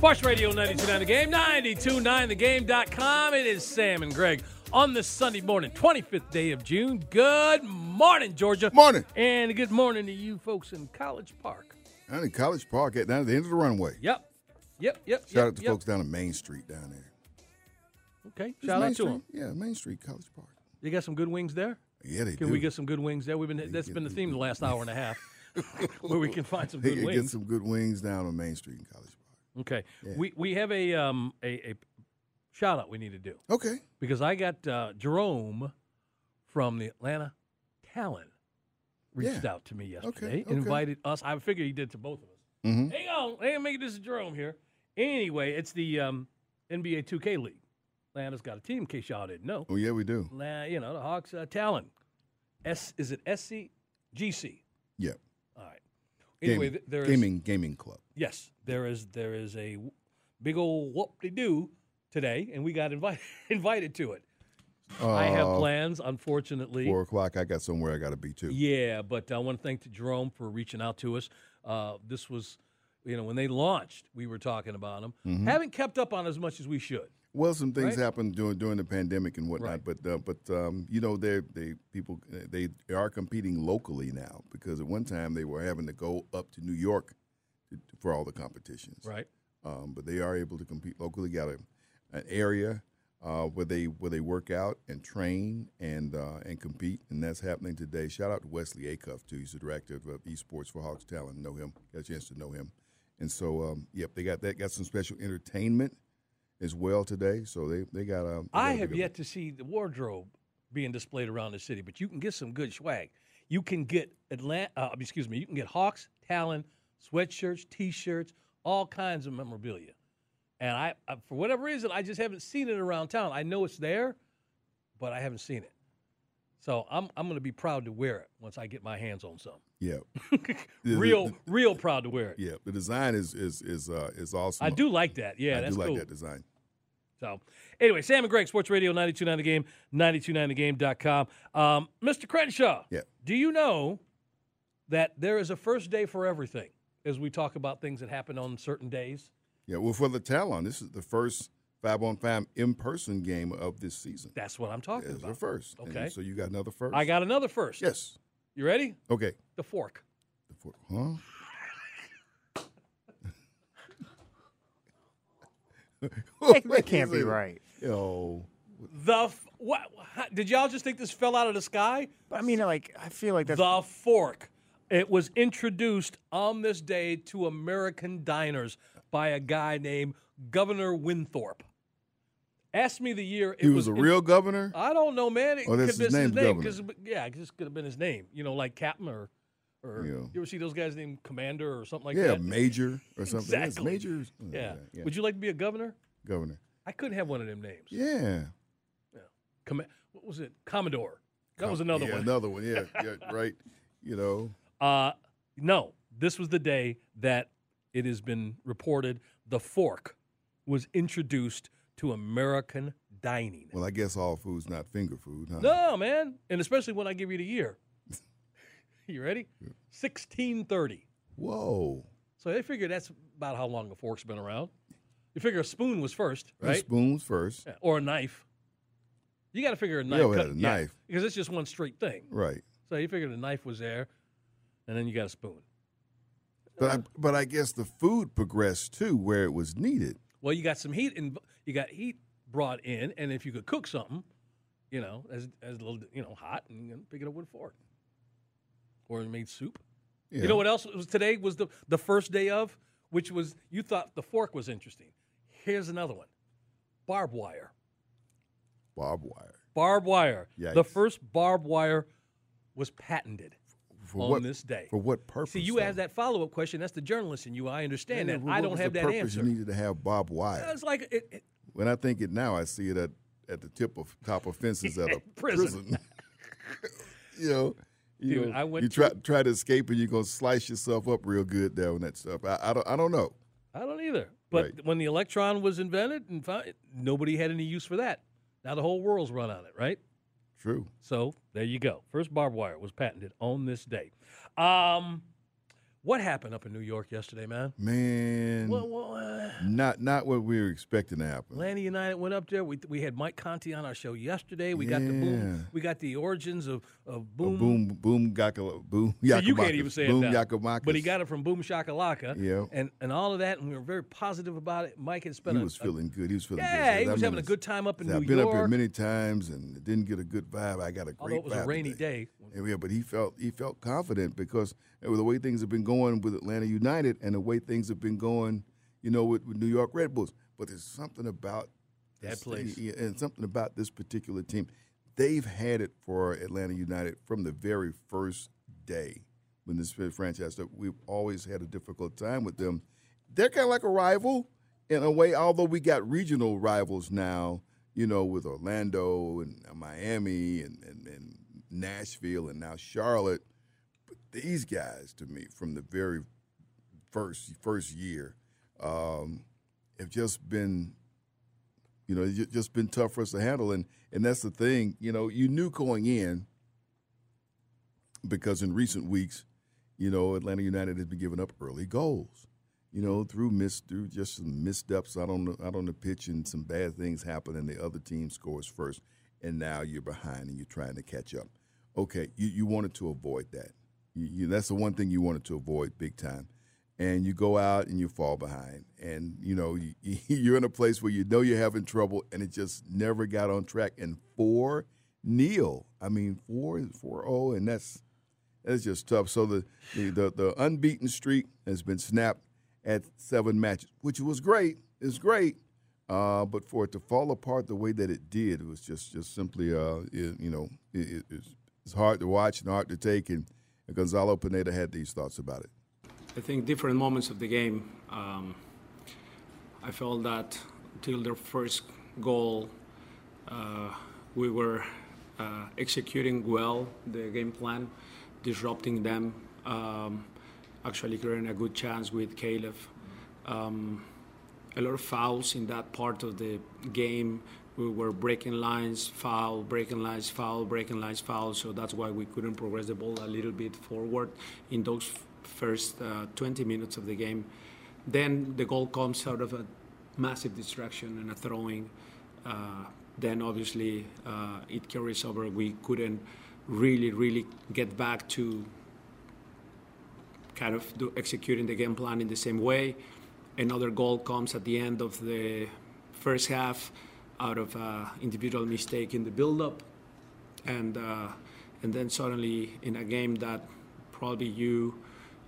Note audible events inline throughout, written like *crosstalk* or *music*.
Sports Radio 92.9 The Game, 92.9thegame.com. It is Sam and Greg on this Sunday morning, 25th day of June. Good morning, Georgia. Morning. And good morning to you folks in College Park. Down in College Park, at down at the end of the runway. Yep. Yep, yep. Shout yep, out to yep. folks down on Main Street down there. Okay, Just shout Main out to Street? them. Yeah, Main Street, College Park. You got some good wings there? Yeah, they Can do. we get some good wings there? We've been that's been the theme the last hour and a half, *laughs* where we can find some good can wings. get some good wings down on Main Street in College Park. Okay, Yeah. we we have a um a, a shout out we need to do Okay. because I got uh, Jerome from the Atlanta Talon reached Yeah. out to me yesterday Okay, okay. invited us. I figure he did to both of us. Mm-hmm. Hang on, hang on, make this is Jerome here. Anyway, it's the um, NBA 2K League. Atlanta's got a team, in case y'all didn't know. Oh, yeah, we do. La- you know, the Hawks uh, Talon. S is it SC GC? Yeah. All right. Anyway, Gaming, there is gaming, gaming club. yes, there is there is a big old whoop de doo today, and we got invited *laughs* invited to it. I have Uh, plans, unfortunately. Four o'clock. I got somewhere I got to be too. Yeah, but I want to thank Jerome for reaching out to us. Uh, this was, you know, when they launched, we were talking about them. Mm-hmm. Haven't kept up on as much as we should. Well, some things Right? happened during during the pandemic and whatnot, Right. but uh, but um, you know they they people they are competing locally now because at one time they were having to go up to New York to, for all the competitions. Right. um, but they are able to compete locally. Got a, an area uh, where they where they work out and train and uh, and compete, and that's happening today. Shout out to Wesley Acuff too. He's the director of uh, esports for Hawks Talon. Know him? Got a chance to know him, and so um, yep, they got that. Got some special entertainment as well today. So they they got. Um, they I have yet to see the wardrobe being displayed around the city, but you can get some good swag. You can get Atlanta, uh, excuse me, you can get Hawks, Talon, sweatshirts, T-shirts, all kinds of memorabilia. And I, I, for whatever reason, I just haven't seen it around town. I know it's there, but I haven't seen it. So I'm, I'm going to be proud to wear it once I get my hands on some. *laughs* Yeah, The- real, the- real proud to wear it. yeah. The design is is is uh, is awesome. I do like that. Yeah, I that's do like cool. that design. So, anyway, Sam and Greg, Sports Radio 929 The Game, 929thegame.com. Um, Mr. Crenshaw, Yeah. do you know that there is a first day for everything as we talk about things that happen on certain days? Yeah, well, for the Talon, this is the first five on five in person game of this season. That's what I'm talking It's the about. first. And Okay. so you got another first. I got another first. Yes. You ready? Okay. The fork. The fork. Huh? That, *laughs* that can't be right. Yo. The f- what? how- Did y'all just think this fell out of the sky? But I mean, like, I feel like that's The fork. It was introduced on this day to American diners by a guy named Governor Winthrop. Ask me the year it He was a in- real governor? I don't know, man. It Oh, that's his name, Governor. yeah, it just could have been his name. You know, like Captain or, or Yeah. you ever see those guys named Commander or something like yeah, that? Yeah, Major or something. Yes, Exactly. major. oh, Yeah. yeah. Would you like to be a governor? Governor. I couldn't have one of them names. Yeah. Yeah. Com- what was it? Commodore. That was another one. Another one. Yeah. *laughs* yeah. Right. You know. Uh, no, this was the day that it has been reported the fork was introduced to American dining. Well, I guess all food's not finger food, huh? No, man, and especially when I give you the year. *laughs* you ready? 1630. Whoa. So they figure that's about how long a fork's been around. You figure a spoon was first, right? Spoons first. Yeah, Or a knife. You got to figure a knife. Yeah, cut- had a knife. because it's just one straight thing. Right. So you figure the knife was there, and then you got a spoon. But uh, I, but I guess the food progressed too, where it was needed. Well, you got some heat, and you got heat brought in, and if you could cook something, you know, as as a little, you know, hot, and you can pick it up with a fork, or made soup. Yeah. You know what else was today was the the first day of, which was you thought the fork was interesting. Here's another one, barbed wire. Barbed wire. Barbed wire. The first barbed wire was patented For on what, this day. For what purpose? See, you though? asked that follow up question. That's the journalist in you. I understand Yeah, that. I don't have that purpose answer. You needed to have barbed wire. It's like it, it, When I think it now, I see it at, at the tip of top of fences at a *laughs* Prison. prison. *laughs* you know, you, Dude, know, I went you try to- try to escape and you're gonna slice yourself up real good there on that stuff. I, I don't I don't know. I don't either. But Right. when the electron was invented and found, nobody had any use for that. Now the whole world's run on it, right? True. So there you go. First barbed wire was patented on this day. Um, what happened up in New York yesterday, man? Man, Well, well uh, not not what we were expecting to happen. Atlanta United went up there. We, we had Mike Conti on our show yesterday. We got the boom. We got the origins of, of boom. boom boom gaka boom So you can't even say boom it now. Giakoumakis. But he got it from Boom Shakalaka. Yeah. And and all of that, and we were very positive about it. Mike had spent a He a, was a- feeling good. He was feeling Yeah, good. he I was mean, having a good time up in New York. I've been up here many times and didn't get a good vibe. I got a great although it was a rainy today. day. Yeah, but he felt he felt confident because the way things have been going with Atlanta United and the way things have been going, you know, with, with New York Red Bulls. But there's something about That place. and something about this particular team. They've had it for Atlanta United from the very first day when this franchise started. We've always had a difficult time with them. They're kind of like a rival in a way, although we got regional rivals now, you know, with Orlando and Miami and, and, and Nashville and now Charlotte. These guys, to me, from the very first first year, um, have just been, you know, just been tough for us to handle. And and that's the thing, you know, you knew going in because in recent weeks, you know, Atlanta United has been giving up early goals. You know, through miss through just some missteps out on the out on the pitch and some bad things happen, and the other team scores first, and now you're behind and you're trying to catch up. Okay, you, you wanted to avoid that. You, you, that's the one thing you wanted to avoid big time. And you go out and you fall behind, and you know you, *laughs* you're in a place where you know you're having trouble, and it just never got on track. And four nil, I mean four four zero, and that's that's just tough. So the, the the the unbeaten streak has been snapped at seven matches, which was great. It's great, uh, but for it to fall apart the way that it did, it was just just simply, uh, it, you know, it- it's, it's hard to watch and hard to take. And, Gonzalo Pineda had these thoughts about it. I think different moments of the game. Um, I felt that until their first goal, uh, we were uh, executing well the game plan, disrupting them, um, actually creating a good chance with Caleb. Um, a lot of fouls in that part of the game. We were breaking lines, foul, breaking lines, foul, breaking lines, foul. So that's why we couldn't progress the ball a little bit forward in those first uh, 20 minutes of the game. Then the goal comes out of a massive distraction and a throwing. Uh, then obviously uh, it carries over. We couldn't really, really get back to kind of do, executing the game plan in the same way. Another goal comes at the end of the first half out of uh, individual mistake in the build-up, and uh, and then suddenly in a game that probably you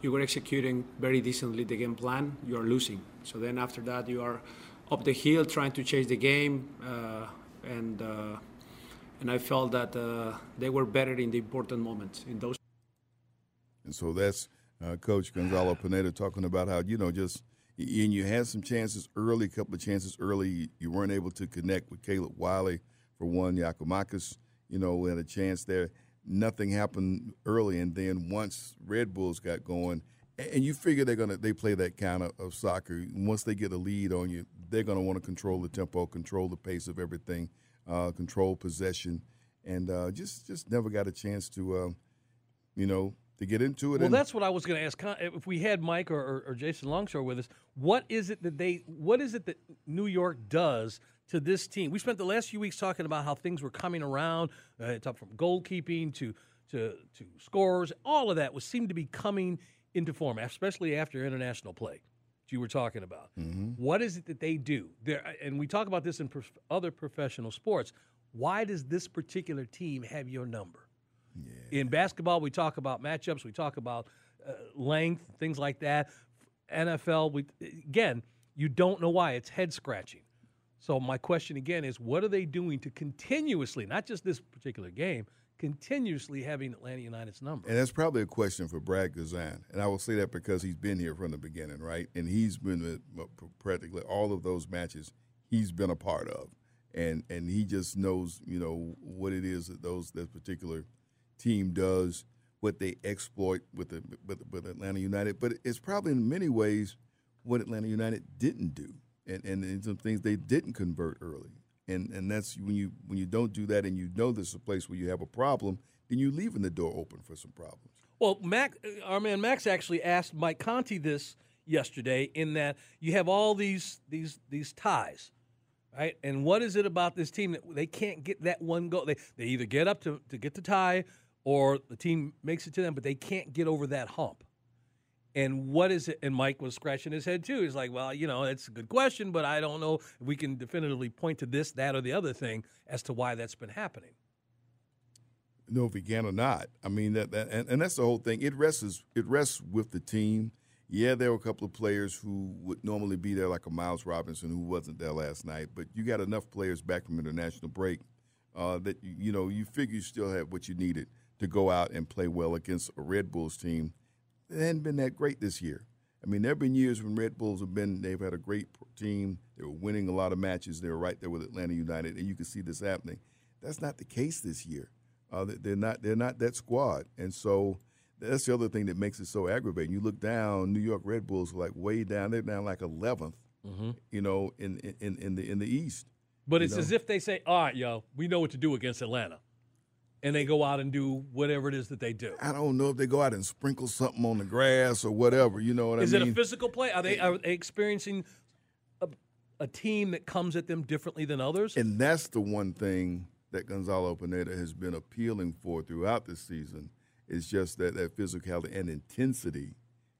you were executing very decently the game plan, you are losing. So then after that you are up the hill trying to chase the game, uh, and uh, and I felt that uh, they were better in the important moments in those. And so that's uh, Coach Gonzalo Pineda talking about how you know just And you had some chances early, a couple of chances early. You- weren't able to connect with Caleb Wiley for one. Giakoumakis, you know, had a chance there. Nothing happened early, and then once Red Bulls got going, and you figure they're gonna they play that kind of, of soccer. Once they get a lead on you, they're gonna want to control the tempo, control the pace of everything, uh, control possession, and uh, just just never got a chance to, uh, you know, to get into it. Well, and- that's what I was going to ask. If we had Mike or, or, or Jason Longshore with us, what is it that they, what is it that New York does to this team? We spent the last few weeks talking about how things were coming around. Uh, from goalkeeping to to to scores. All of that was seemed to be coming into form, especially after international play. that You were talking about. What is it that they do? There, and we talk about this in prof- other professional sports. Why does this particular team have your number? In basketball, we talk about matchups, we talk about uh, length, things like that. NFL, we again, you don't know why. It's head scratching. So my question again is, what are they doing to continuously, not just this particular game, continuously having Atlanta United's number? And that's probably a question for Brad Guzan. And I will say that because he's been here from the beginning, right? And he's been uh, practically all of those matches he's been a part of. And and he just knows, you know, what it is that those that particular team does, what they exploit with the with, with Atlanta United. But it's probably in many ways what Atlanta United didn't do. And, and, and some things they didn't convert early. And and that's when you when you don't do that and you know there's a place where you have a problem, then you're leaving the door open for some problems. Well, Mac, our man Max actually asked Mike Conti this yesterday. In that you have all these these these ties, right? And what is it about this team that they can't get that one goal? They they either get up to to get the tie, or the team makes it to them, but they can't get over that hump. And what is it? And Mike was scratching his head too. He's like, "Well, you know, it's a good question, but I don't know if we can definitively point to this, that, or the other thing as to why that's been happening." No, if he can or not. I mean that, that and, and that's the whole thing. It rests it rests with the team. Yeah, there were a couple of players who would normally be there, like a Miles Robinson who wasn't there last night. But you got enough players back from international break uh, that you, you know you figure you still have what you needed to go out and play well against a Red Bulls team. It hadn't been that great this year. I mean, there have been years when Red Bulls have been they've had a great team. They were winning a lot of matches. They were right there with Atlanta United, and you can see this happening. That's not the case this year. Uh, they- they're not they're not that squad, and so that's the other thing that makes it so aggravating. You look down, New York Red Bulls are like way down. They're down like 11th, you know, in in in the in the East. But it's know? as if they say, "All right, yo, we know what to do against Atlanta," and they go out and do whatever it is that they do. I don't know if they go out and sprinkle something on the grass or whatever. You know what Is I mean? Is it a physical play? Are they are they experiencing a, a team that comes at them differently than others? And that's the one thing that Gonzalo Pineda has been appealing for throughout this season. Is just that that physicality and intensity.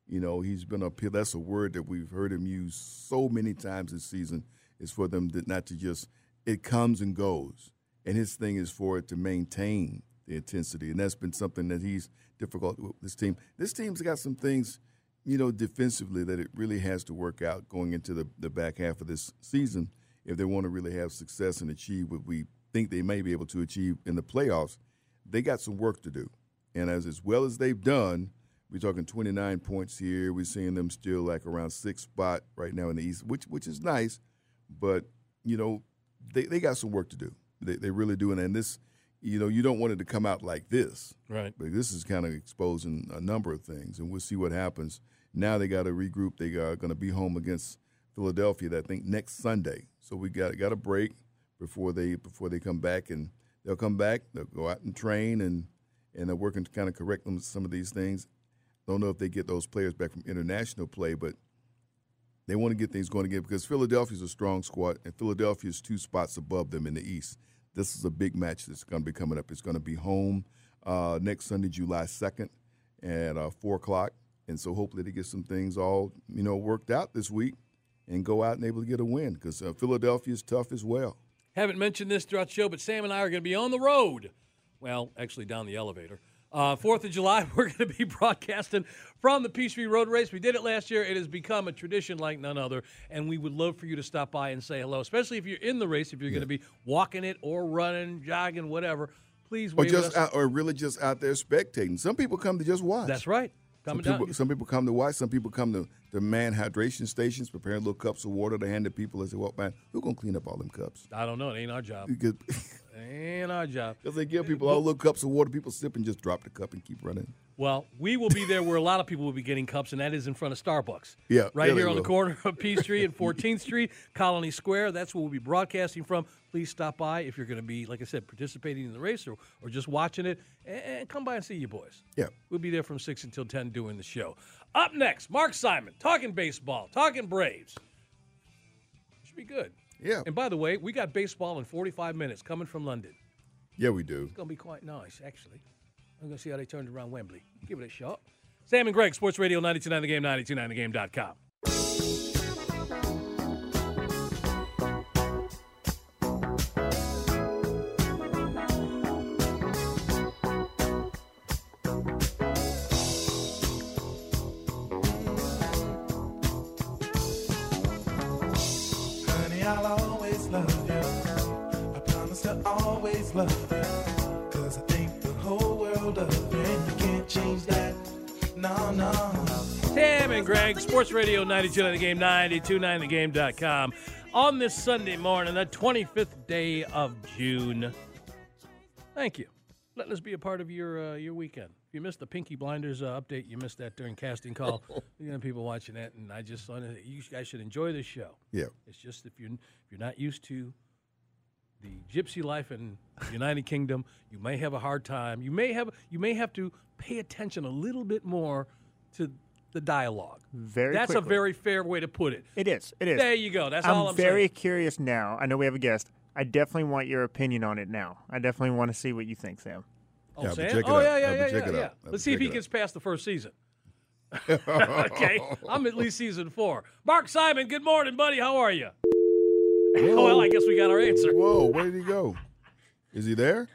You know, he's been appeal. That's a word that we've heard him use so many times this season. Is for them to not to just it comes and goes, and his thing is for it to maintain the intensity, and that's been something that he's difficult with this team. This team's got some things, you know, defensively that it really has to work out going into the, the back half of this season if they want to really have success and achieve what we think they may be able to achieve in the playoffs. They got some work to do, and as as well as they've done, we're talking 29 points here. We're seeing them still like around sixth spot right now in the East, which which is nice, but you know they, they got some work to do. They, they really do, and, and this, you know, you don't want it to come out like this. Right. But this is kind of exposing a number of things, and we'll see what happens. Now they got to regroup. They are going to be home against Philadelphia, I think next Sunday. So we got got a break before they before they come back, and they'll come back. They'll go out and train, and and they're working to kind of correct them some of these things. Don't know if they get those players back from international play, but they want to get things going again because Philadelphia's a strong squad, and Philadelphia's two spots above them in the East. This is a big match that's going to be coming up. It's going to be home uh, next Sunday, July 2nd at uh, 4 o'clock. And so hopefully they get some things all, you know, worked out this week and go out and able to get a win because uh, Philadelphia is tough as well. Haven't mentioned this throughout the show, but Sam and I are going to be on the road. Well, actually, down the elevator. Uh, Fourth of July, *laughs* we're going to be broadcasting from the Peachtree Road Race. We did it last year. It has become a tradition like none other, and we would love for you to stop by and say hello, especially if you're in the race, if you're going to be walking it or running, jogging, whatever. Please Or just us. out, or really just out there spectating. Some people come to just watch. That's right. Some down. people, some people come to watch. Some people come to the man hydration stations, preparing little cups of water to hand to people as they walk by. Who's gonna clean up all them cups? I don't know. It ain't our job. *laughs* Ain't our job. Because they give people all little cups of water, people sip and just drop the cup and keep running. Well, we will be there where a lot of people will be getting cups, and that is in front of Starbucks. Yeah, Right yeah, here on the corner of Peachtree and *laughs* 14th Street, Colony Square. That's where we'll be broadcasting from. Please stop by if you're going to be, like I said, participating in the race or, or just watching it, and, and come by and see you boys. Yeah. We'll be there from 6 until 10 doing the show. Up next, Mark Simon, talking baseball, talking Braves. Should be good. Yeah. And by the way, we got baseball in 45 minutes coming from London. Yeah, we do. It's going to be quite nice, actually. I'm going to see how they turned around Wembley. Give it a shot. Sam and Greg, Sports Radio 929 The Game, 929thegame.com. Greg, Sports Radio 929 The Game, 929thegame.com. On this Sunday morning, the 25th day of June. Thank you. Letting us be a part of your uh, your weekend. If you missed the Peaky Blinders uh, update, you missed that during casting call. *laughs* you know, people watching that, and I just thought you guys should enjoy this show. Yeah. It's just if you're if you're not used to the gypsy life in the United Kingdom, you may have a hard time. You may have you may have to pay attention a little bit more to the dialogue. Very That's a very fair way to put it. It is. It is. There you go. That's I'm all I'm very saying. curious now. I know we have a guest. I definitely want your opinion on it now. I definitely want to see what you think, Sam. Oh, Yeah, Sam? check oh, it oh yeah, yeah, Yeah, yeah, check yeah. it yeah. out. Let's see if he it out. gets past the first season. *laughs* okay, I'm at least season four. Mark Simon, good morning, buddy. How are you? *laughs* well, I guess we got our answer. Whoa, where did he go? Is he there?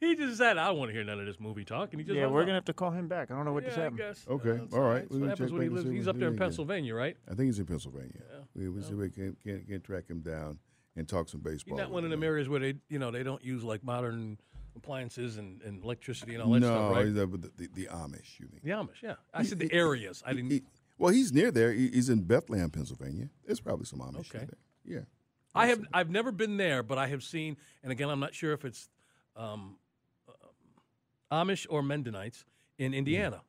He just said, "I don't want to hear none of this movie talk," and he just Yeah, we're up. gonna have to call him back. I don't know what yeah, just I happened. guess. Okay, That's all right. That's what happens when he lives. He's up there in. Pennsylvania, right? I think he's in Pennsylvania. We, we see if we can, can, can track him down and talk some baseball. He's not one of with them areas where they, you know, they don't use like modern appliances and, and electricity and all that no, stuff, right? he's up with the, the, the Amish. You mean? The Amish, yeah. I said the areas. I didn't. He- well, he's near there. He, he's in Bethlehem, Pennsylvania. There's probably some Amish Okay. there. Yeah. I have. I've never been there, but I have seen. And again, I'm not sure if it's um, uh, Amish or Mennonites in mm-hmm. Indiana,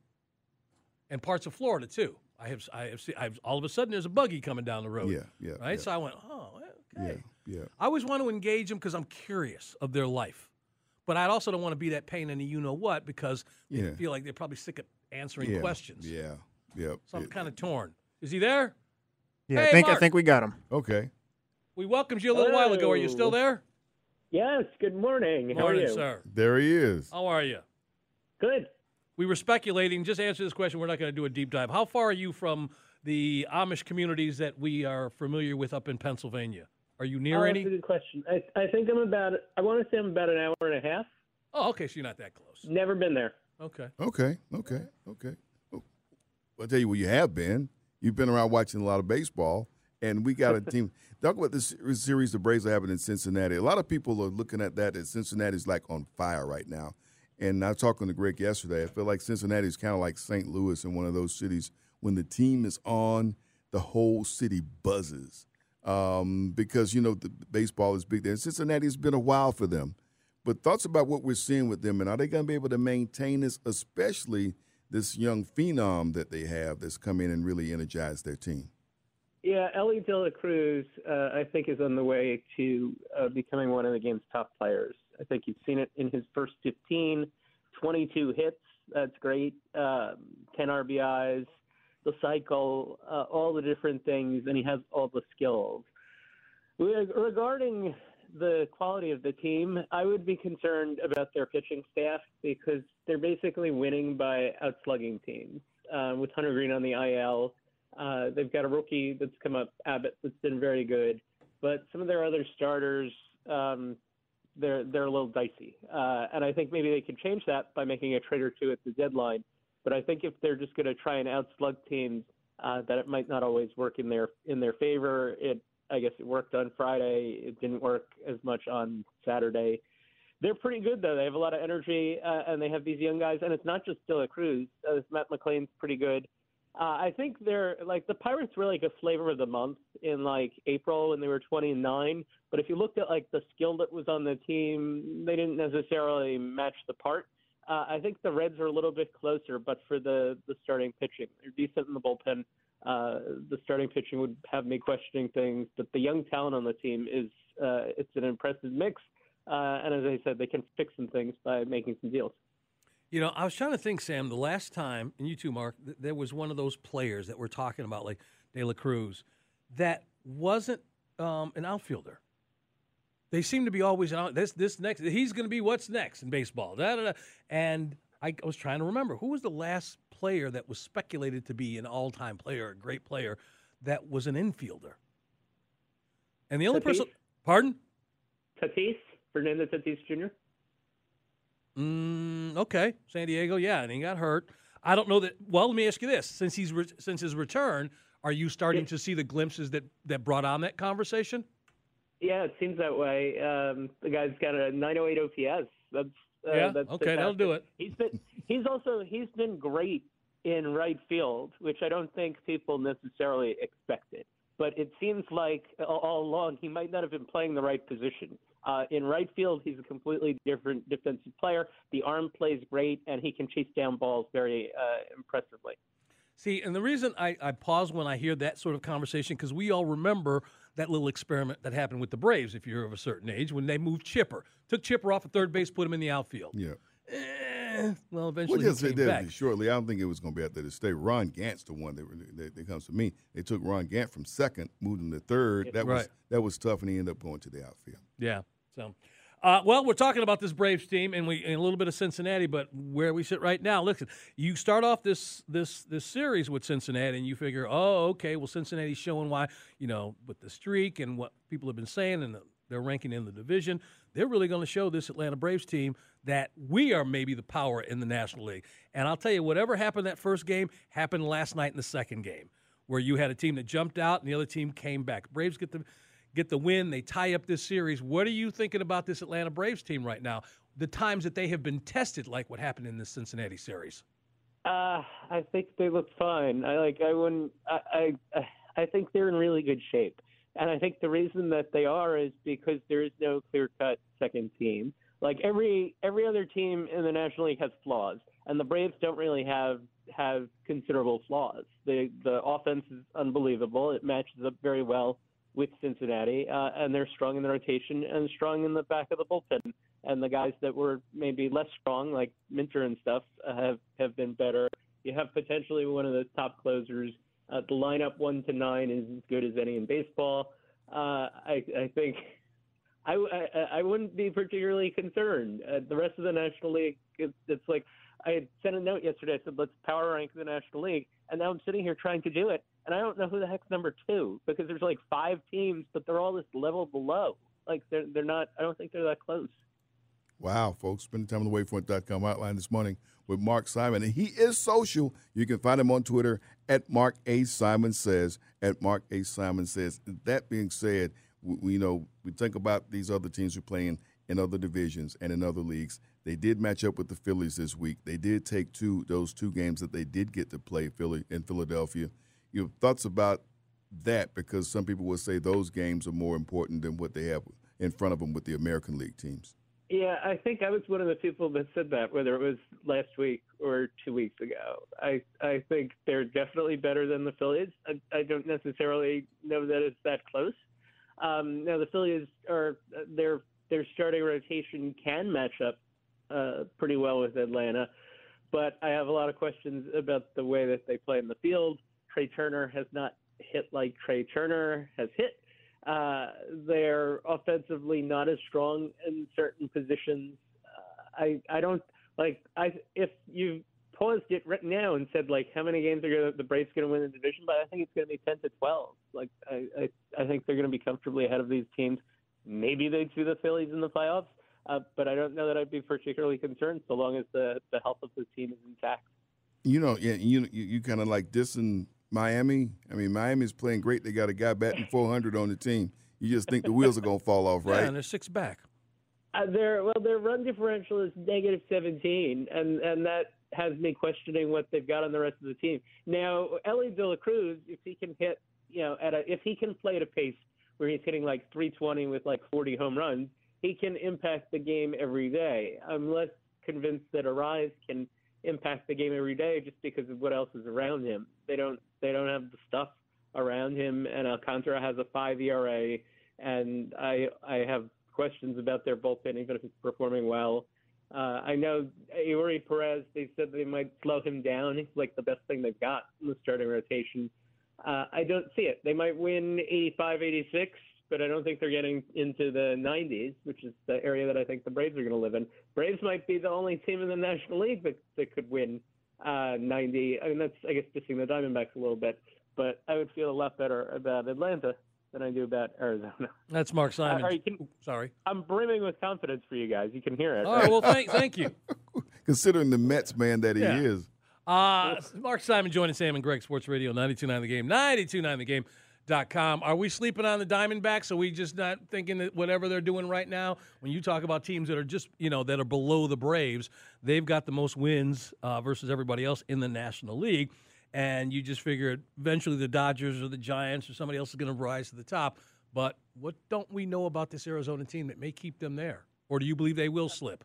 and parts of Florida too. I have. I have seen. I've, all of a sudden, there's a buggy coming down the road. Yeah, yeah, Right. yeah. So I went, oh, okay. Yeah, yeah. I always want to engage them because I'm curious of their life. But I also don't want to be that pain in the you know what because they Yeah. feel like they're probably sick of answering yeah. questions. Yeah, yeah. So I'm yeah. kind of torn. Is he there? Yeah, Hey, I think Mark. I think we got him. Okay. We welcomed you a little while ago. Are you still there? Yes, good morning. How Morning, are you? sir. There he is. How are you? Good. We were speculating. Just answer this question. We're not going to do a deep dive. How far are you from the Amish communities that we are familiar with up in Pennsylvania? Are you near Oh, any? That's a good question. I, I think I'm about, I want to say I'm about an hour and a half. Oh, okay. So you're not that close. Never been there. Okay. Okay, okay, okay. Oh, I'll tell you where you have been. You've been around watching a lot of baseball, and we got a *laughs* team. Talk about this series the Braves are having in Cincinnati. A lot of people are looking at that as Cincinnati's like on fire right now. And I was talking to Greg yesterday. I feel like Cincinnati is kind of like St. Louis in one of those cities. When the team is on, the whole city buzzes um, because you know the baseball is big there. Cincinnati has been a while for them. But thoughts about what we're seeing with them, and are they going to be able to maintain this, especially this young phenom that they have that's come in and really energized their team? Yeah, Elly De La Cruz, uh, I think, is on the way to uh, becoming one of the game's top players. I think you've seen it in his first 15, 22 hits. That's great. Um, 10 RBIs, the cycle, uh, all the different things, and he has all the skills. Regarding the quality of the team, I would be concerned about their pitching staff because they're basically winning by outslugging teams. Uh, with Hunter Greene on the IL, uh, they've got a rookie that's come up, Abbott, that's been very good. But some of their other starters, um, they're they're a little dicey, uh, and I think maybe they could change that by making a trade or two at the deadline. But I think if they're just going to try and outslug teams, uh, that it might not always work in their in their favor. It I guess it worked on Friday. It didn't work as much on Saturday. they're pretty good though. They have a lot of energy, uh, and they have these young guys. And it's not just De Cruz. Uh, Matt McLain's pretty good. Uh, I think they're like the Pirates were like a flavor of the month in like April when they were 29. But if you looked at like the skill that was on the team, they didn't necessarily match the part. Uh, I think the Reds are a little bit closer, but for the the starting pitching, they're decent in the bullpen. Uh, the starting pitching would have me questioning things, but the young talent on the team is uh, it's an impressive mix. Uh, and as I said, they can fix some things by making some deals. You know, I was trying to think, Sam, the last time, and you too, Mark, th- there was one of those players that we're talking about, like De La Cruz, that wasn't um, an outfielder. They seem to be always out. This, this next, he's going to be what's next in baseball. Da, da, da. And I was trying to remember who was the last player that was speculated to be an all-time player, a great player, that was an infielder. And the only Tatis? person, pardon? Tatis, Fernando Tatis Jr. Mm, okay, San Diego, yeah, and he got hurt. I don't know that. Well, let me ask you this: since he's re- since his return, are you starting to see the glimpses that that brought on that conversation? Yeah, it seems that way. Um, the guy's got a 908 OPS. That's uh, Yeah, That's okay, that'll do it. He's been he's also he's been great in right field, which I don't think people necessarily expected. But it seems like all along he might not have been playing the right position. Uh, in right field, he's a completely different defensive player. The arm plays great, and he can chase down balls very uh, impressively. See, and the reason I, I pause when I hear that sort of conversation because we all remember that little experiment that happened with the Braves, if you're of a certain age, when they moved Chipper, took Chipper off at third base, put him in the outfield. Yeah. Eh, well, Well, eventually he came back. shortly. I don't think it was going to be out there to stay. Ron Gant's the one that, that, that comes to me. They took Ron Gant from second, moved him to third. That was that was tough, and he ended up going to the outfield. Yeah. So, uh, well, we're talking about this Braves team and we and a little bit of Cincinnati, but where we sit right now, listen, you start off this this this series with Cincinnati, and you figure, oh, okay, well, Cincinnati's showing why, you know, with the streak and what people have been saying and the, their ranking in the division, they're really going to show this Atlanta Braves team that we are maybe the power in the National League. And I'll tell you, whatever happened that first game happened last night in the second game, where you had a team that jumped out and the other team came back. Braves get the get the win. They tie up this series. What are you thinking about this Atlanta Braves team right now? The times that they have been tested, like what happened in this Cincinnati series. Uh, I think they look fine. I like. I wouldn't. I. I. I think they're in really good shape, and I think the reason that they are is because there is no clear-cut second team. Like every every other team in the National League has flaws, and the Braves don't really have have considerable flaws. The the offense is unbelievable. It matches up very well with Cincinnati, uh, and they're strong in the rotation and strong in the back of the bullpen. And the guys that were maybe less strong, like Minter and stuff, uh, have have been better. You have potentially one of the top closers. Uh, the lineup one to nine is as good as any in baseball. Uh, I, I think I, I I wouldn't be particularly concerned. Uh, the rest of the National League, it's, it's like I had sent a note yesterday. I said let's power rank the National League, and now I'm sitting here trying to do it, and I don't know who the heck's number two because there's like five teams, but they're all this level below. Like they're they're not. I don't think they're that close. Wow, folks, spending time on the waypoint.com outline this morning with Mark Simon. And he is social. You can find him on Twitter at Mark A. Simon Says, at Mark A. Simon Says. That being said, we, we know we think about these other teams who are playing in other divisions and in other leagues. They did match up with the Phillies this week. They did take two those two games that they did get to play Philly in Philadelphia. Your thoughts about that because some people will say those games are more important than what they have in front of them with the American League teams. Yeah, I think I was one of the people that said that, whether it was last week or two weeks ago. I I think they're definitely better than the Phillies. I, I don't necessarily know that it's that close. Um, now the Phillies are their their starting rotation can match up uh, pretty well with Atlanta, but I have a lot of questions about the way that they play in the field. Trea Turner has not hit like Trea Turner has hit. Uh, they're offensively not as strong in certain positions. Uh, I I don't like I if you paused it right now and said like how many games are gonna, the Braves going to win the division, but I think it's going to be ten to twelve. Like I I, I think they're going to be comfortably ahead of these teams. Maybe they'd see the Phillies in the playoffs, uh, but I don't know that I'd be particularly concerned so long as the the health of the team is intact. You know, yeah, you you, you kind of like dissing Miami. I mean, Miami's playing great. They got a guy batting 400 on the team. You just think the wheels are going to fall off, right? Yeah, right? and they're six back. Uh, their well, their run differential is negative 17, and and that has me questioning what they've got on the rest of the team. Now, Elly De La Cruz, if he can hit, you know, at a if he can play at a pace where he's hitting like 320 with like 40 home runs, he can impact the game every day. I'm less convinced that Arraez can impact the game every day just because of what else is around him. They don't they don't have the stuff around him, and Alcantara has a five ERA, and I I have questions about their bullpen, even if it's performing well. Uh, I know Eury Perez. They said they might slow him down. He's like the best thing they've got in the starting rotation. Uh, I don't see it. They might win 85, 86, but I don't think they're getting into the 90s, which is the area that I think the Braves are going to live in. Braves might be the only team in the National League that, that could win uh, 90. I mean, that's I guess dissing the Diamondbacks a little bit, but I would feel a lot better about Atlanta than I do about Arizona. That's Mark Simon. Uh, can- Sorry. I'm brimming with confidence for you guys. You can hear it. All right. Well, thank thank you. *laughs* Considering the Mets man that he Yeah. is. Uh, Mark Simon joining Sam and Greg Sports Radio 92.9 The Game, 929 The Game, 929thegame.com. Are we sleeping on the Diamondbacks? Are we just not thinking that whatever they're doing right now, when you talk about teams that are just, you know, that are below the Braves, they've got the most wins uh, versus everybody else in the National League. And you just figure eventually the Dodgers or the Giants or somebody else is going to rise to the top. But what don't we know about this Arizona team that may keep them there? Or do you believe they will slip?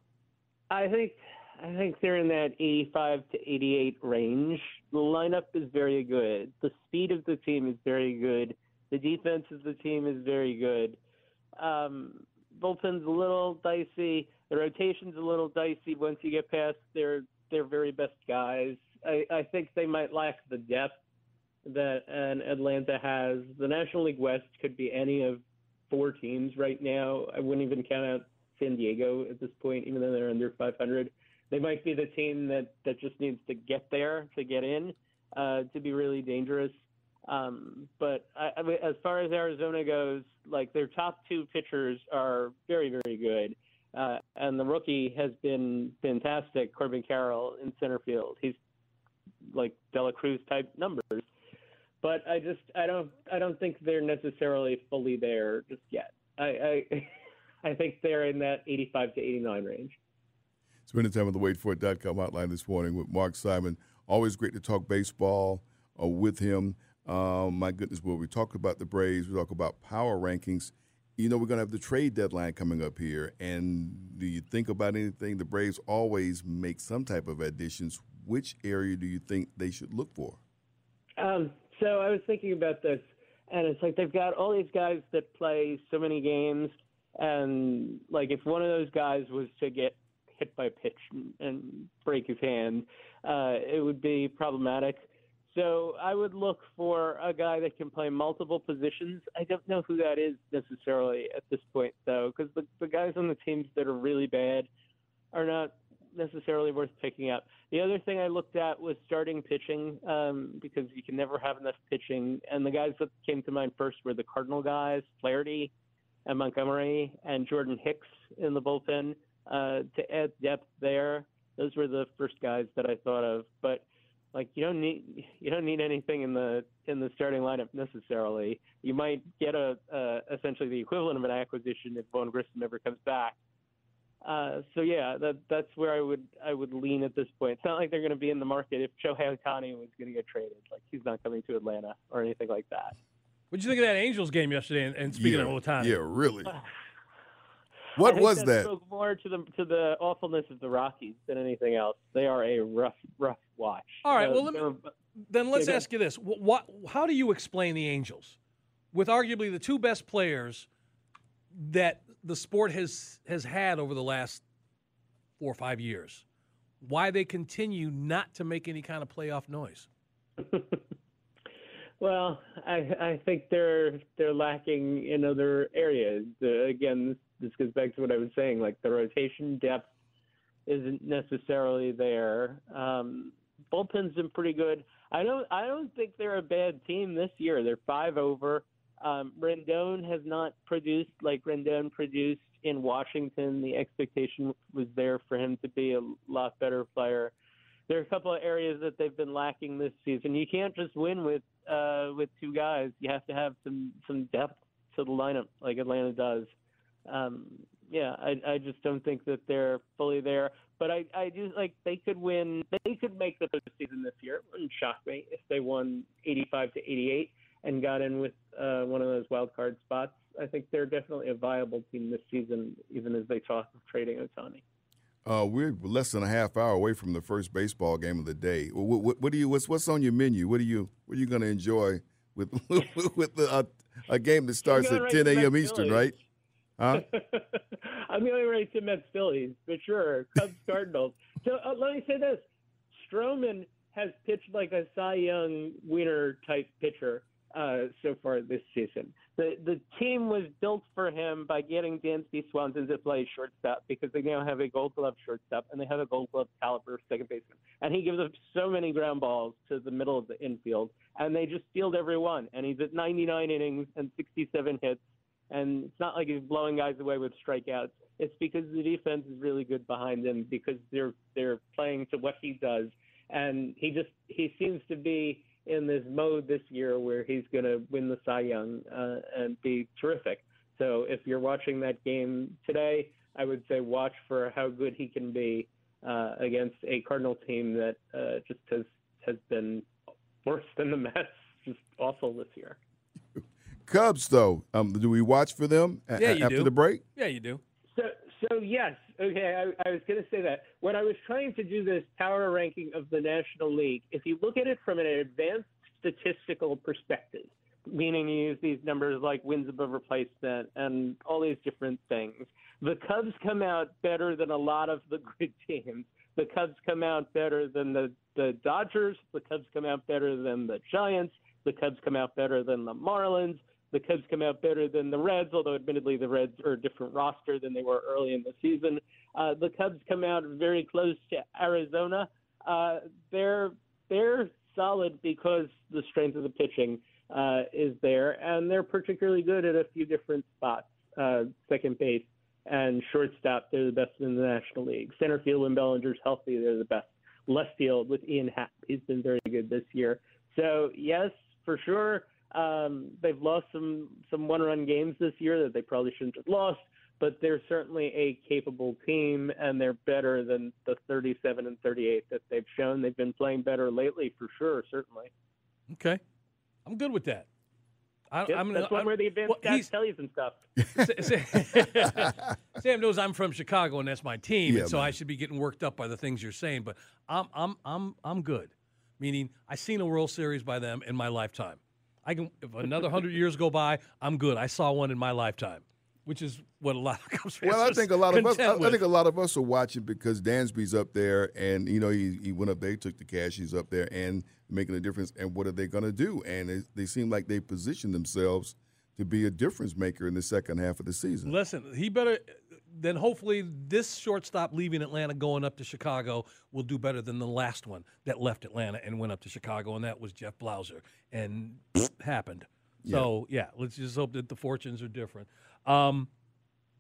I think I think they're in that 85 to 88 range. The lineup is very good. The speed of the team is very good. The defense of the team is very good. Um, bullpen's a little dicey. The rotation's a little dicey once you get past their their very best guys. I, I think they might lack the depth that an Atlanta has. The National League West could be any of four teams right now. I wouldn't even count out San Diego at this point, even though they're under 500. They might be the team that, that just needs to get there to get in uh, to be really dangerous. Um, but I, I mean, as far as Arizona goes, like their top two pitchers are very, very good. Uh, and the rookie has been fantastic, Corbin Carroll in center field. He's like Dela Cruz type numbers. But I just I don't I don't think they're necessarily fully there just yet. I I, *laughs* I think they're in that 85 to 89 range. Spending time on the waitforit.com hotline this morning with Mark Simon. Always great to talk baseball uh, with him. Um, my goodness, well, we talked about the Braves, we talk about power rankings. You know, we're going to have the trade deadline coming up here. And do you think about anything? The Braves always make some type of additions. Which area do you think they should look for? Um, so I was thinking about this, and it's like they've got all these guys that play so many games, and like if one of those guys was to get hit by pitch and, and break his hand, uh, it would be problematic. So I would look for a guy that can play multiple positions. I don't know who that is necessarily at this point, though, because the, the guys on the teams that are really bad are not necessarily worth picking up. The other thing I looked at was starting pitching um, because you can never have enough pitching. And the guys that came to mind first were the Cardinal guys, Flaherty and Montgomery and Jordan Hicks in the bullpen uh, to add depth there. Those were the first guys that I thought of. But like you don't need you don't need anything in the in the starting lineup necessarily. You might get a uh, essentially the equivalent of an acquisition if Vaughn Grissom ever comes back. Uh, so yeah, that that's where I would I would lean at this point. It's not like they're going to be in the market if Shohei Ohtani was going to get traded. Like he's not coming to Atlanta or anything like that. What'd you think of that Angels game yesterday? And, and speaking yeah, of Ohtani, Yeah, really. *laughs* I What think was that? that? Spoke more to the to the awfulness of the Rockies than anything else. They are a rough rough watch. All right, Uh, well, let me- then let's ask you this: what, what, how do you explain the Angels, with arguably the two best players that the sport has has had over the last four or five years? Why they continue not to make any kind of playoff noise? *laughs* Well, I I think they're they're lacking in other areas. Uh, again, this, goes back to what I was saying. Like the rotation depth isn't necessarily there. Um, bullpen's been pretty good. I don't I don't think they're a bad team this year. They're five over. Um, Rendon has not produced like Rendon produced in Washington. The expectation was there for him to be a lot better player. There are a couple of areas that they've been lacking this season. You can't just win with uh, with two guys. You have to have some some depth to the lineup, like Atlanta does. Um, yeah, I I just don't think that they're fully there. But I I do like they could win. They could make the postseason this year. It wouldn't shock me if they won 85 to 88 and got in with uh, one of those wild card spots. I think they're definitely a viable team this season, even as they talk of trading Ohtani. Uh, we're less than a half hour away from the first baseball game of the day. What, what, what do you? What's what's on your menu? What are you? What are you going to enjoy with *laughs* with the, uh, a game that starts at right 10 a.m. Eastern, right? Huh? *laughs* I'm going right to Mets Phillies for sure. Cubs *laughs* Cardinals. So uh, let me say this: Stroman has pitched like a Cy Young winner type pitcher uh, so far this season. The the team was built for him by getting Dansby Swanson to play shortstop because they now have a Gold Glove shortstop and they have a Gold Glove caliber second baseman, and he gives up so many ground balls to the middle of the infield, and they just field every one. And he's at 99 innings and 67 hits and it's not like he's blowing guys away with strikeouts. It's because the defense is really good behind him because they're they're playing to what he does, and he just he seems to be in this mode this year where he's going to win the Cy Young uh, and be terrific. So if you're watching that game today, I would say watch for how good he can be uh, against a Cardinal team that uh, just has has been worse than the Mets, just awful this year. Cubs, though, um, do we watch for them a- Yeah, you after do. the break? Yeah, you do. So, so yes, okay. I, I was going to say that when I was trying to do this power ranking of the National League, if you look at it from an advanced statistical perspective, meaning you use these numbers like wins above replacement and all these different things, the Cubs come out better than a lot of the *laughs* good teams. The Cubs come out better than the the Dodgers. The Cubs come out better than the Giants. The Cubs come out better than the Marlins. The Cubs come out better than the Reds, although admittedly the Reds are a different roster than they were early in the season. Uh, the Cubs come out very close to Arizona. Uh, they're they're solid because the strength of the pitching uh, is there, and they're particularly good at a few different spots. Uh, second base and shortstop, they're the best in the National League. Center field when Bellinger's healthy, they're the best. Left field with Ian Happ, he's been very good this year. So yes, for sure. Um, they've lost some some one run games this year that they probably shouldn't have lost, but they're certainly a capable team and they're better than the 37 and 38 that they've shown. They've been playing better lately for sure, certainly. Okay, I'm good with that. I, Yep, I'm that's one I'm- where the advanced well, stats he's- tell you some stuff. *laughs* *laughs* Sam knows I'm from Chicago and that's my team, Yeah, and so I should be getting worked up by the things you're saying. But I'm I'm I'm I'm good. Meaning, I've seen a World Series by them in my lifetime. I can if another hundred years go by, I'm good. I saw one in my lifetime, which is what a lot of *laughs* fans Well, I think a lot of us. I, I think a lot of us are watching because Dansby's up there, and you know he, he went up there, he took the cash, he's up there, and making a difference. And what are they going to do? And it, they seem like they positioned themselves to be a difference maker in the second half of the season. Listen, he better. Then hopefully this shortstop leaving Atlanta going up to Chicago will do better than the last one that left Atlanta and went up to Chicago, and that was Jeff Blauser, and *laughs* happened. So yeah, let's just hope that the fortunes are different. Um,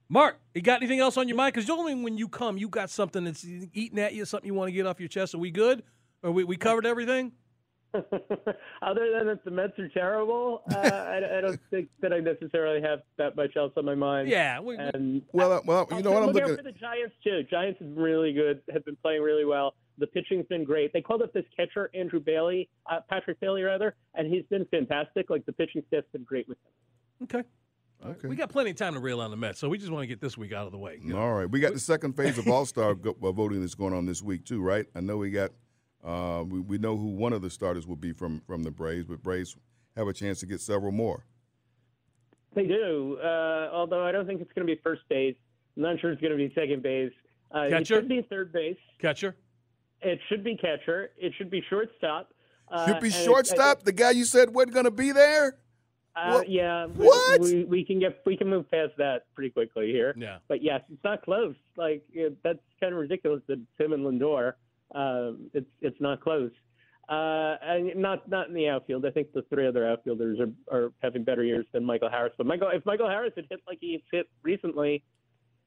Mark, you got anything else on your mind? Because only when you come, you got something that's eating at you, something you want to get off your chest. Are we good? Are we we covered everything? *laughs* Other than that the Mets are terrible, uh, I, I don't think that I necessarily have that much else on my mind. Yeah. We, we- And Well, uh, well, you know what I'm look out looking. for the Giants too. Giants have been really good. Have been playing really well. The pitching's been great. They called up this catcher Andrew Bailey, uh, Patrick Bailey rather, and he's been fantastic. Like the pitching staff's been great with him. okay. Okay. We got plenty of time to rail on the Mets, so we just want to get this week out of the way. All right, we got the second phase of All Star *laughs* voting that's going on this week too, right? I know we got. Uh, we, we know who one of the starters will be from from the Braves, but Braves have a chance to get several more. They do, uh, although I don't think it's going to be first base. I'm not sure it's going to be second base. Uh, it Catcher? should be third base. Catcher. It should be catcher. It should be shortstop. Uh, Should be and it's- shortstop. The guy you said wasn't going to be there. Uh, Yeah. we- What? We, we can get we can move past that pretty quickly here. Yeah. But yes, it's not close. Like it, that's kind of ridiculous that Tim and Lindor. Um, it's it's not close. Uh, and not not in the outfield. I think the three other outfielders are, are having better years than Michael Harris. But Michael, if Michael Harris had hit like he's hit recently,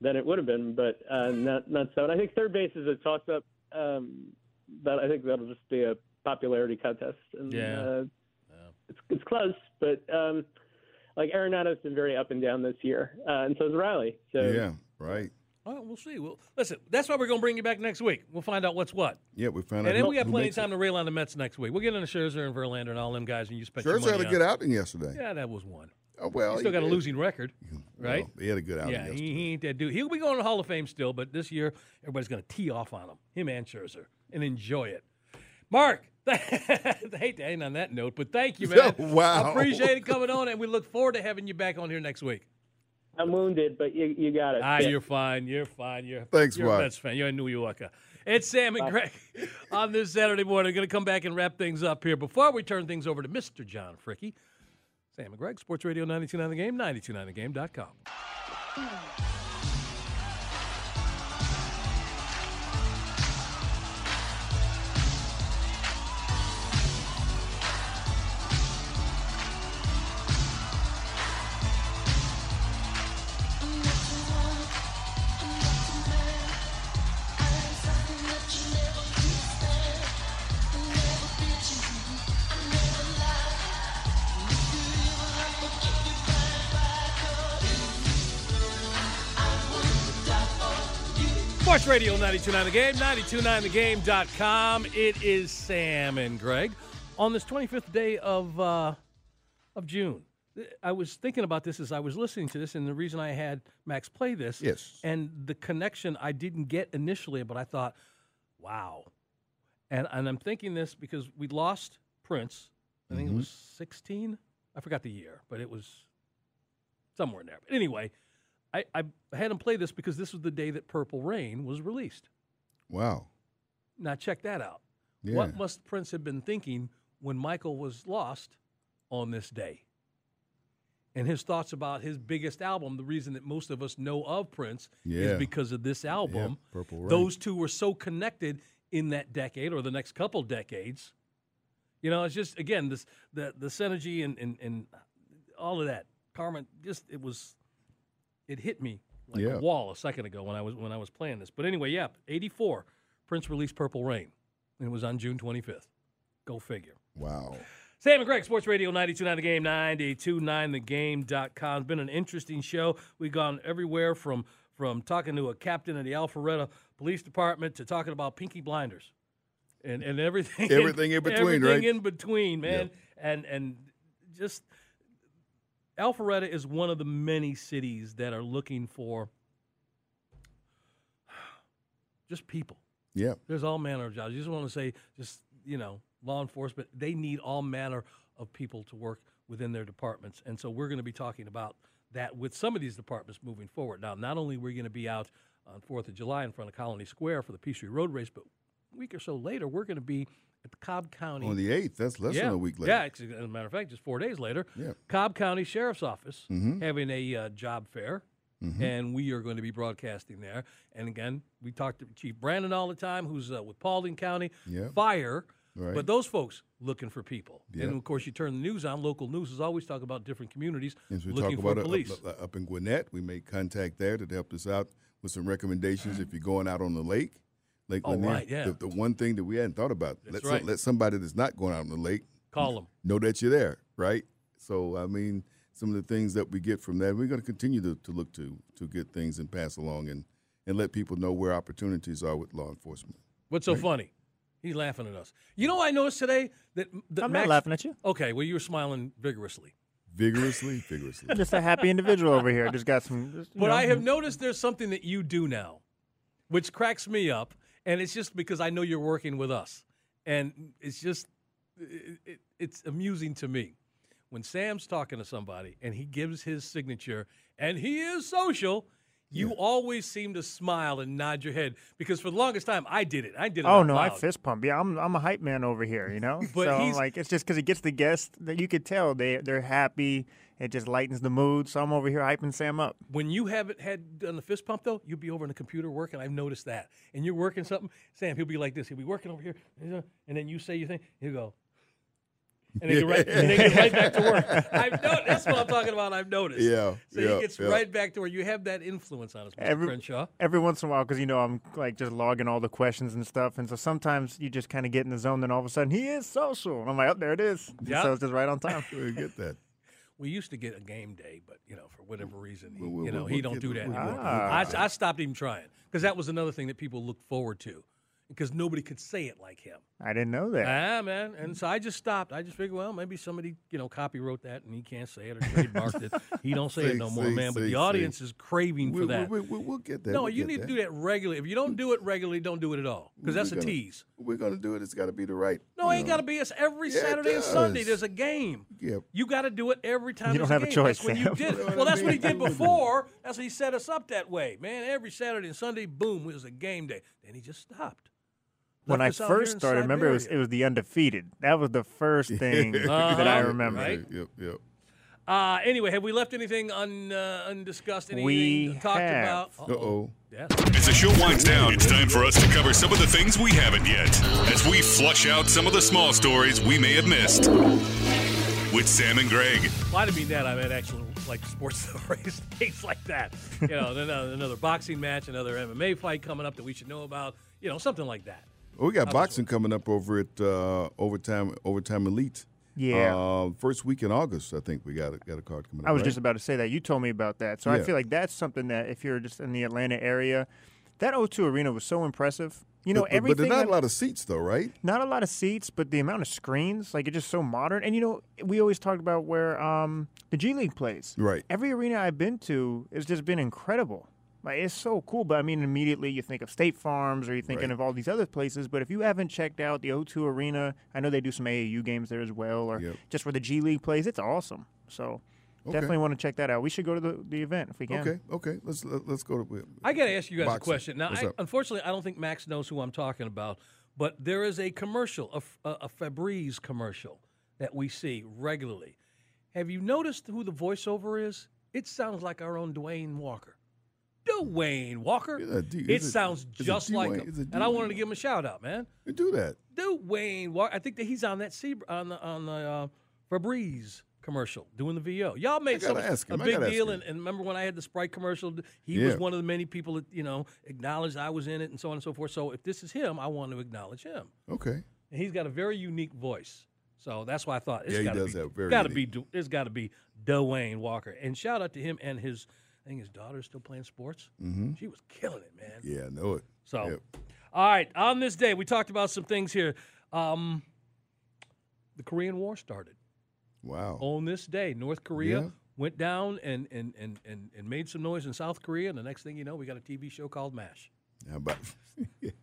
then it would have been. But uh, not not so. And I think third base is a toss up. Um, that I think that'll just be a popularity contest. And, Yeah. Uh, it's it's close, but um, like Arenado's been very up and down this year, uh, and so is Riley. So Yeah. Right. All right, we'll see. Well, listen, that's why we're going to bring you back next week. We'll find out what's what. Yeah, we found out. And then who- we got plenty of makes it. time to rail on the Mets next week. We'll get into Scherzer and Verlander and all them guys, and you spent your Scherzer had a good outing yesterday. Yeah, that was one. Oh, well, He still got a losing record, right? Well, he had a good outing yeah, yesterday. he, he ain't that dude. He'll be going to the Hall of Fame still, but this year everybody's going to tee off on him, him and Scherzer, and enjoy it. Mark, *laughs* I hate to end on that note, but thank you, man. *laughs* Wow. I appreciate it coming on, and we look forward to having you back on here next week. I'm wounded, but you, you got it. Ah, Yeah. you're fine. You're fine. You're Thanks, you're Mark. a Mets fan. You're a New Yorker. It's Sam and Greg *laughs* on this Saturday morning. Going to come back and wrap things up here. Before we turn things over to Mr. John Fricky, Sam and Greg, Sports Radio 929 The Game, 929thegame.com. Radio 929 The Game, 929thegame.com. It is Sam and Greg on this 25th day of uh, of June. I was thinking about this as I was listening to this, and the reason I had Max play this, Yes. and the connection I didn't get initially, but I thought, wow. And, and I'm thinking this because we lost Prince. I think it was 16. I forgot the year, but it was somewhere in there. But anyway, I, I had him play this because this was the day that Purple Rain was released. Wow. Now check that out. Yeah. What must Prince have been thinking when Michael was lost on this day? And his thoughts about his biggest album, the reason that most of us know of Prince Yeah. is because of this album. Purple Rain. Those two were so connected in that decade or the next couple decades. You know, it's just again this the the synergy and and, and all of that. Carmen, just it was it hit me like Yeah. a wall a second ago when I was when I was playing this. But anyway, yeah, eighty four, Prince released Purple Rain. And it was on June twenty fifth. Go figure. Wow. Sam and Greg, Sports Radio 929 The Game, 929thegame.com. It's been an interesting show. We've gone everywhere from from talking to a captain in the Alpharetta Police Department to talking about Peaky Blinders. And, and everything Everything in between, right? everything right? in between, man. And and just Alpharetta is one of the many cities that are looking for just people. Yeah. There's all manner of jobs. You just want to say, just you know, law enforcement. They need all manner of people to work within their departments, and so we're going to be talking about that with some of these departments moving forward. Now, not only are we going to be out on Fourth of July in front of Colony Square for the Peachtree Road Race, but a week or so later, we're going to be at Cobb County. On the 8th. That's less yeah, than a week later. Yeah, as a matter of fact, just four days later, Yeah. Cobb County Sheriff's Office Mhm. having a uh, job fair, Mhm. and we are going to be broadcasting there. And again, we talk to Chief Brandon all the time, who's uh, with Paulding County Yeah. Fire. Right. But those folks looking for people, Yeah. and of course, you turn the news on. Local news is always talking about different communities As we looking talk for about it police. up, up, up in Gwinnett, we made contact there to help us out with some recommendations if you're going out on the lake. Lake Oh, Lanier. right, yeah. The, the one thing that we hadn't thought about. That's let, some- right. let somebody that's not going out on the lake Call them. know that you're there, right? So, I mean, some of the things that we get from that, we're going to continue to, to look to to get things and pass along and, and let people know where opportunities are with law enforcement. What's so funny? He's laughing at us. You know, what I noticed today that, that I'm Max, not laughing at you. Okay, well, you were smiling vigorously. Vigorously, vigorously. *laughs* Just a happy individual over here. Just got some. Just, But know, I have noticed there's something that you do now, which cracks me up, and it's just because I know you're working with us, and it's just it, it, it's amusing to me when Sam's talking to somebody and he gives his signature, and he is social. You always seem to smile and nod your head because for the longest time I did it. I did it. Oh no, I fist pump. Yeah, I'm I'm a hype man over here, you know. *laughs* But so like it's just because it gets the guests that you could tell they they're happy. It just lightens the mood. So I'm over here hyping Sam up. When you haven't had done the fist pump though, you'll be over in the computer working. I've noticed that. And you're working something, Sam. He'll be like this. He'll be working over here, and then you say your thing. He'll go, and then, get right, and then get right back to work. *laughs* I've noticed. That's what I'm talking about. I've noticed. Yeah, So yeah, he gets yeah. right back to where you have that influence on us, Mr. Every- Crenshaw. Every once in a while, because you know I'm like just logging all the questions and stuff, and so sometimes you just kind of get in the zone. Then all of a sudden, he is social. And I'm like, oh, there it is. Yeah. So it's just right on time. *laughs* Where you get that? We used to get a game day, but you know, for whatever reason, he, We'll- we'll- you know, we'll he don't get- do that we'll- anymore. I, I stopped even trying because that was another thing that people looked forward to because nobody could say it like him. I didn't know that. Ah, man. And so I just stopped. I just figured, well, maybe somebody, you know, copy wrote that and he can't say it or trademarked it. *laughs* He don't say it See, no more, see, man. But see, the audience is craving for that. we, we, we'll get that. no, we'll you need that. to do that regularly. If you don't do it regularly, don't do it at all because that's We're a tease. We're gonna do it. It's got to be the right. No, it ain't got to be. It's every Yeah, Saturday and Sunday. There's a game. Yeah. You got to do it every time. You don't have a game. That's choice, when you did. *laughs* Well, that's what he did before. That's what he set us up that way, man. Every Saturday and Sunday, boom, it was a game day. Then he just stopped. When I us out here first started, remember it was it was the undefeated. That was the first *laughs* thing that I Uh-huh. remember. Right? Yep. Yep. Uh, anyway, have we left anything un, uh, undiscussed? Anything We talked have. about? Uh oh. Yes. As the show winds down, it's time for us to cover some of the things we haven't yet, as we flush out some of the small stories we may have missed. With Sam and Greg. Why did mean that? I meant actual like sports *laughs* stories, things like that. You know, another, another boxing match, another MMA fight coming up that we should know about. You know, something like that. Well, we got boxing coming up over at uh, overtime overtime elite. Yeah. Uh, first week in August, I think we got a, got a card coming up. I was right? just about to say that. You told me about that. So I feel like that's something that if you're just in the Atlanta area, that O2 Arena was so impressive. You know, but, but, but everything. there's not that- a lot of seats though, right? not a lot of seats, but the amount of screens, like it's just so modern. And you know, we always talked about where um, the G League plays. Right. Every arena I've been to has just been incredible. Like it's so cool. But I mean, immediately you think of State Farms or you're thinking Right. of all these other places. But if you haven't checked out the O2 Arena, I know they do some AAU games there as well, or Yep. just where the G League plays. It's awesome. So Okay. definitely want to check that out. We should go to the, the event if we can. Okay. Okay. Let's let, let's go to. I got to ask you guys a question. Now, What's I, up? unfortunately, I don't think Max knows who I'm talking about, but there is a commercial, a Febreze commercial that we see regularly. Have you noticed who the voiceover is? It sounds like our own Dwayne Walker. Dwayne Walker. D- it- sounds it just like him. And I wanted to give him a shout out, man. We do that. Dwayne Walker. I think that he's on that Sebr- on the on the uh, Febreze commercial doing the VO. Y'all made some, a big deal, and, and remember when I had the Sprite commercial? He was one of the many people that you know acknowledged I was in it, and so on and so forth. So if this is him, I want to acknowledge him. Okay. And he's got a very unique voice, so that's why I thought it's Yeah, got to be got to be it's got to be Dwayne Walker. And shout out to him and his. I think his daughter's still playing sports. Mm-hmm. She was killing it, man. Yeah, I know it. So, Yep. all right, on this day, we talked about some things here. Um, the Korean War started Wow. on this day. North Korea Yeah. went down and, and, and, and, and made some noise in South Korea, and the next thing you know, we got a TV show called MASH. How about? *laughs*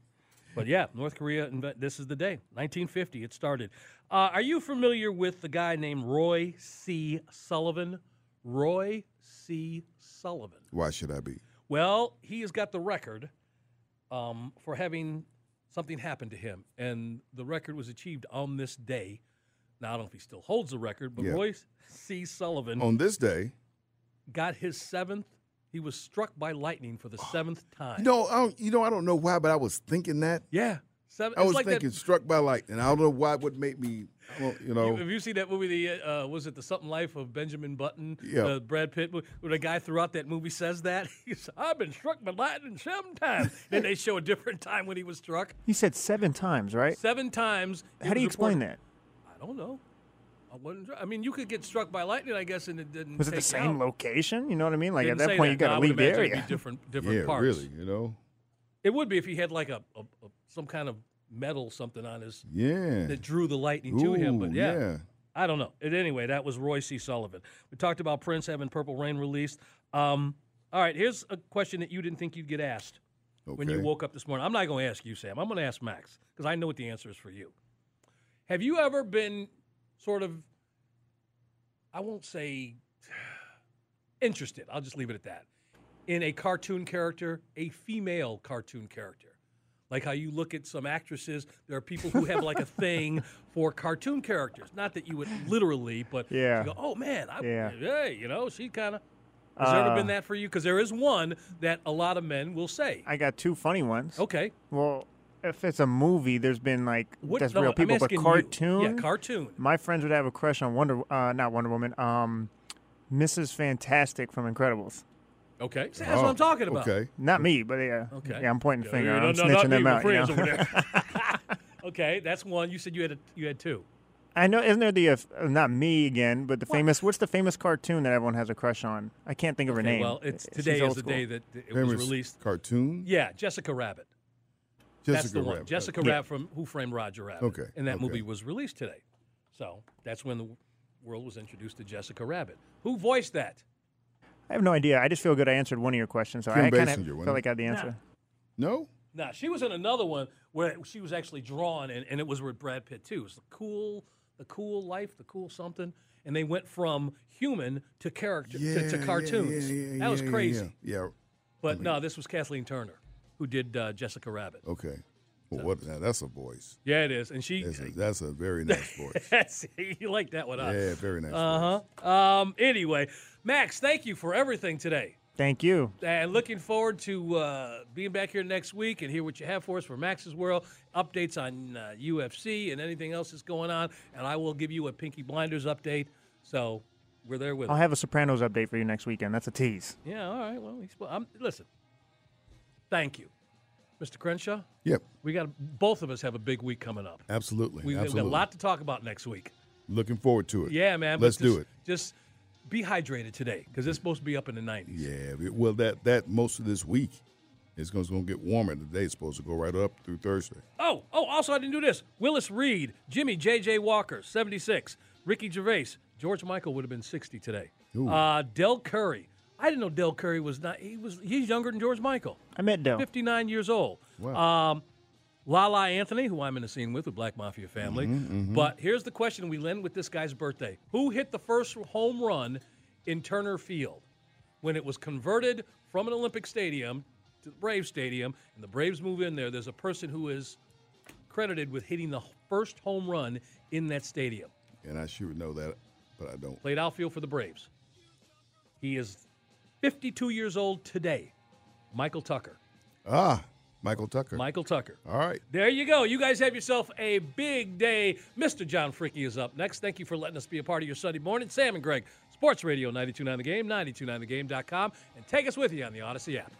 But yeah, North Korea, this is the day. 1950, it started. Uh, are you familiar with the guy named Roy C. Sullivan? Roy C. Sullivan. Why should I be? Well, he has got the record um, for having something happen to him, and the record was achieved on this day. Now I don't know if he still holds the record, but Yeah. Roy C. Sullivan On this day, got his seventh. He was struck by lightning for the seventh time. you know, I don't, you know, I don't know why, but I was thinking that. yeah, seven. I it's was like thinking that. struck by lightning. I don't know why. it would make me? I don't, you know. Have you seen that movie? The uh, was it the Something Life of Benjamin Button? Yeah. Uh, Brad Pitt, where the guy throughout that movie says that *laughs* he's I've been struck by lightning seven times. *laughs* then they show a different time when he was struck. He said seven times, right? Seven times. How do you was explain reported- that? I don't know. I wasn't. I mean, you could get struck by lightning, I guess, and it didn't. Was it the same out. location? You know what I mean? Like Didn't at that say point, you No, got to would leave the area. Be different, different yeah, parts. really. You know. It would be if he had like a, a, a some kind of metal something on his Yeah. that drew the lightning to him. But yeah, yeah. I don't know. At anyway, that was Roy C. Sullivan. We talked about Prince having Purple Rain released. Um, all right, here's a question that you didn't think you'd get asked when you woke up this morning. I'm not going to ask you, Sam. I'm going to ask Max because I know what the answer is for you. Have you ever been sort of, I won't say *sighs* interested, I'll just leave it at that, in a cartoon character, a female cartoon character? Like how you look at some actresses, there are people who have like a *laughs* thing for cartoon characters. Not that you would literally, but Yeah. you go, oh man, I, Yeah. hey, you know, she kind of. Has there ever been Uh, that for you? Because there is one that a lot of men will say. I got two funny ones. Okay, Well, if it's a movie, there's been like what? that's no, real people, but asking you. cartoon. Yeah, cartoon. My friends would have a crush on Wonder, uh, not Wonder Woman, um, Mrs. Fantastic from Incredibles. Okay, See, that's Oh, what I'm talking about. Okay. Not me, but yeah, Okay. yeah, I'm pointing the finger. no, I'm no, snitching not me, them my out. you friends know? over there. *laughs* *laughs* okay, that's one. You said you had a, you had two. I know, isn't there the uh, not me again, but the famous? What's the famous cartoon that everyone has a crush on? I can't think of her Okay, name. well, it's today old is the day that it Famous was released. cartoon. Yeah, Jessica Rabbit. Jessica that's the one. Rabbit. Jessica Yeah. Rabbit from Who Framed Roger Rabbit. Okay, And that okay. movie was released today. So that's when the world was introduced to Jessica Rabbit. Who voiced that? I have no idea. I just feel good. I answered one of your questions, so Kim I kind of wasn't felt it? like I had the answer. No. Nah, she was in another one where she was actually drawn, and, and it was with Brad Pitt too. It was the cool, the cool life, the cool something, and they went from human to character Yeah, to, to cartoons. yeah, yeah, that was crazy. Yeah. yeah. But no, this was Kathleen Turner who did uh, Jessica Rabbit. Okay. Well, what? Now that's a voice. Yeah, it is, and she. That's a, that's a very nice *laughs* voice. That's, you like that one, huh? Yeah, very nice. Uh huh. Um. Anyway, Max, thank you for everything today. Thank you. And looking forward to uh, being back here next week and hear what you have for us for Max's World, updates on uh, UFC and anything else that's going on. And I will give you a Peaky Blinders update. So we're there with I'll it. have a Sopranos update for you next weekend. That's a tease. Yeah, all right. Well, he's, I'm, listen, thank you. Mr. Crenshaw, Yep. we got both of us have a big week coming up. Absolutely. We've got a lot to talk about next week. Looking forward to it. Yeah, man. Let's do it. Just be hydrated today because it's supposed to be up in the 90s. Yeah. Well, that that most of this week is going to get warmer. Today it's supposed to go right up through Thursday. Oh, oh, also I didn't do this. Willis Reed, Jimmy J.J. Walker, 76. Ricky Gervais, George Michael would have been 60 today. Uh, Del Curry. I didn't know Del Curry was not. He was. He's younger than George Michael. I met Del. 59 years old. Wow. Um, La La Anthony, who I'm in the scene with, with Black Mafia family. Mm-hmm, But here's the question we end with this guy's birthday: Who hit the first home run in Turner Field when it was converted from an Olympic Stadium to the Braves Stadium, and the Braves move in there? There's a person who is credited with hitting the first home run in that stadium. And I should know that, but I don't. Played outfield for the Braves. He is 52 years old today. Michael Tucker. Ah, Michael Tucker. Michael Tucker. All right. There you go. You guys have yourself a big day. Mr. John Freaky is up next. Thank you for letting us be a part of your Sunday morning. Sam and Greg, Sports Radio 929 The Game, 929thegame.com, and take us with you on the Odyssey app.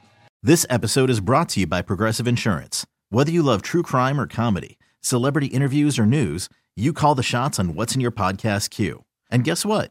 This episode is brought to you by Progressive Insurance. Whether you love true crime or comedy, celebrity interviews or news, you call the shots on what's in your podcast queue. And guess what?